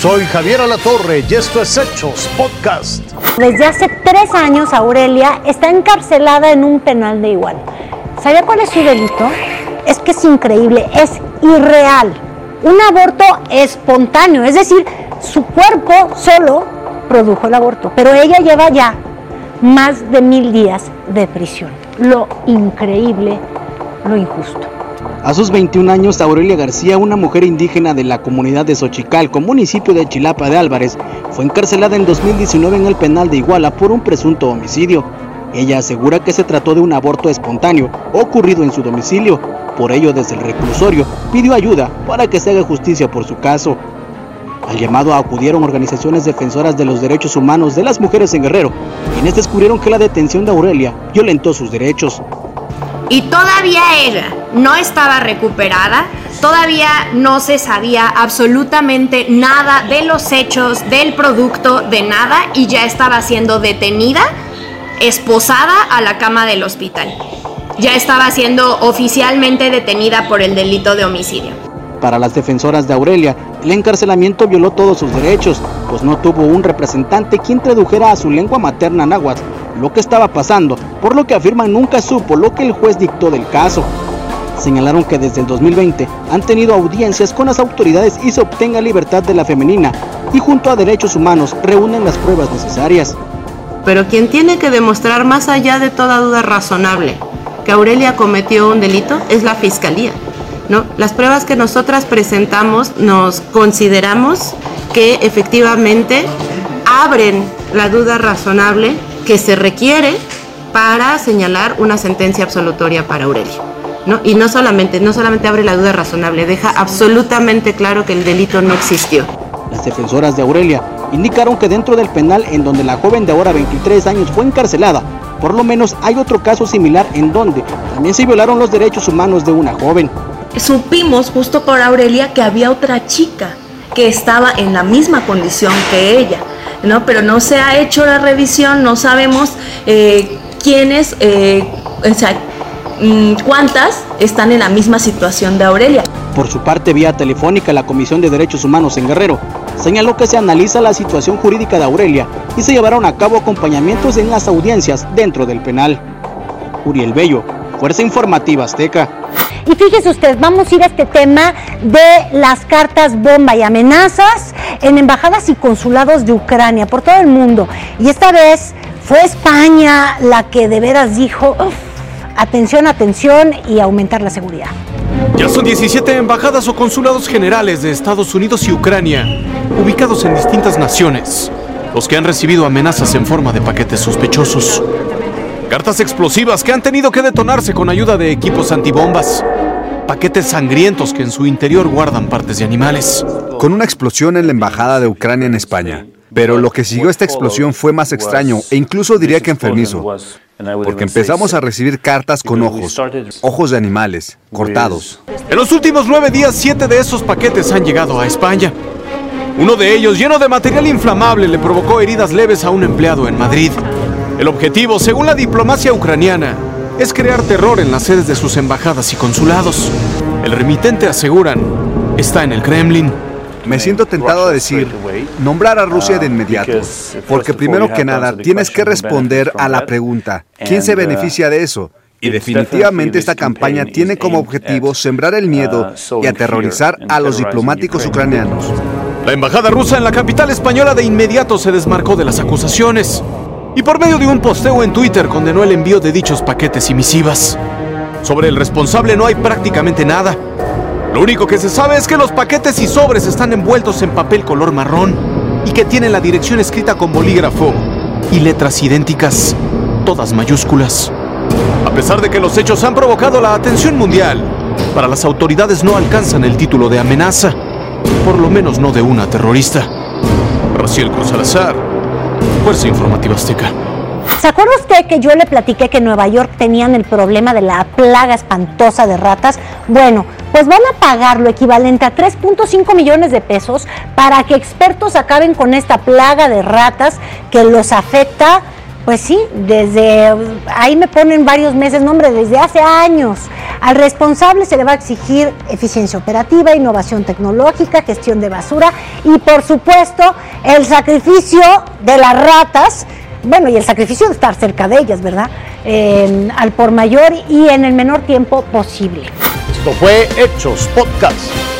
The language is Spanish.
Soy Javier Alatorre y esto es Hechos Podcast. Desde hace tres años Aurelia está encarcelada en un penal de igual. ¿Sabía cuál es su delito? Es que es increíble, es irreal. Un aborto espontáneo, es decir, su cuerpo solo produjo el aborto, pero ella lleva ya más de mil días de prisión. Lo increíble, lo injusto. A sus 21 años, Aurelia García, una mujer indígena de la comunidad de Xochicalco, municipio de Chilapa de Álvarez, fue encarcelada en 2019 en el penal de Iguala por un presunto homicidio. Ella asegura que se trató de un aborto espontáneo ocurrido en su domicilio. Por ello, desde el reclusorio, pidió ayuda para que se haga justicia por su caso. Al llamado acudieron organizaciones defensoras de los derechos humanos de las mujeres en Guerrero, quienes descubrieron que la detención de Aurelia violentó sus derechos y todavía ella no estaba recuperada, todavía no se sabía absolutamente nada de los hechos, del producto, de nada y ya estaba siendo detenida, esposada a la cama del hospital. Ya estaba siendo oficialmente detenida por el delito de homicidio. Para las defensoras de Aurelia, el encarcelamiento violó todos sus derechos, pues no tuvo un representante quien tradujera a su lengua materna náhuatl lo que estaba pasando, por lo que afirman nunca supo lo que el juez dictó del caso. Señalaron que desde el 2020 han tenido audiencias con las autoridades y se obtenga libertad de la femenina y junto a derechos humanos reúnen las pruebas necesarias. Pero quien tiene que demostrar más allá de toda duda razonable que Aurelia cometió un delito es la fiscalía. ¿no? Las pruebas que nosotras presentamos nos consideramos que efectivamente abren la duda razonable que se requiere para señalar una sentencia absolutoria para Aurelio. ¿No? Y no solamente, no solamente abre la duda razonable, deja absolutamente claro que el delito no existió. Las defensoras de Aurelia indicaron que dentro del penal en donde la joven de ahora 23 años fue encarcelada, por lo menos hay otro caso similar en donde también se violaron los derechos humanos de una joven. Supimos justo por Aurelia que había otra chica que estaba en la misma condición que ella ¿no? Pero no se ha hecho la revisión, no sabemos eh, quiénes, eh, o sea, cuántas están en la misma situación de Aurelia. Por su parte, vía telefónica, la Comisión de Derechos Humanos en Guerrero señaló que se analiza la situación jurídica de Aurelia y se llevaron a cabo acompañamientos en las audiencias dentro del penal. Uriel Bello, Fuerza Informativa Azteca. Y fíjese usted, vamos a ir a este tema de las cartas bomba y amenazas en embajadas y consulados de Ucrania por todo el mundo. Y esta vez fue España la que de veras dijo, atención, atención y aumentar la seguridad. Ya son 17 embajadas o consulados generales de Estados Unidos y Ucrania, ubicados en distintas naciones, los que han recibido amenazas en forma de paquetes sospechosos. Cartas explosivas que han tenido que detonarse con ayuda de equipos antibombas. Paquetes sangrientos que en su interior guardan partes de animales. Con una explosión en la embajada de Ucrania en España. Pero lo que siguió esta explosión fue más extraño e incluso diría que enfermizo. Porque empezamos a recibir cartas con ojos, ojos de animales, cortados. En los últimos nueve días, siete de esos paquetes han llegado a España. Uno de ellos, lleno de material inflamable, le provocó heridas leves a un empleado en Madrid. El objetivo, según la diplomacia ucraniana, es crear terror en las sedes de sus embajadas y consulados. El remitente, aseguran, está en el Kremlin. Me siento tentado a decir, nombrar a Rusia de inmediato, porque primero que nada tienes que responder a la pregunta, ¿quién se beneficia de eso? Y definitivamente esta campaña tiene como objetivo sembrar el miedo y aterrorizar a los diplomáticos ucranianos. La embajada rusa en la capital española de inmediato se desmarcó de las acusaciones y por medio de un posteo en Twitter condenó el envío de dichos paquetes y misivas. Sobre el responsable no hay prácticamente nada. Lo único que se sabe es que los paquetes y sobres están envueltos en papel color marrón y que tienen la dirección escrita con bolígrafo y letras idénticas, todas mayúsculas. A pesar de que los hechos han provocado la atención mundial, para las autoridades no alcanzan el título de amenaza, por lo menos no de una terrorista. Raciel Cruz Salazar, Fuerza Informativa Azteca. ¿Se acuerda usted que yo le platiqué que en Nueva York tenían el problema de la plaga espantosa de ratas? Bueno, pues van a pagar lo equivalente a 3.5 millones de pesos para que expertos acaben con esta plaga de ratas que los afecta pues sí, desde ahí me ponen varios meses, nombre, desde hace años. Al responsable se le va a exigir eficiencia operativa, innovación tecnológica, gestión de basura y por supuesto el sacrificio de las ratas, bueno, y el sacrificio de estar cerca de ellas, ¿verdad? al por mayor y en el menor tiempo posible. Esto fue Hechos Podcast.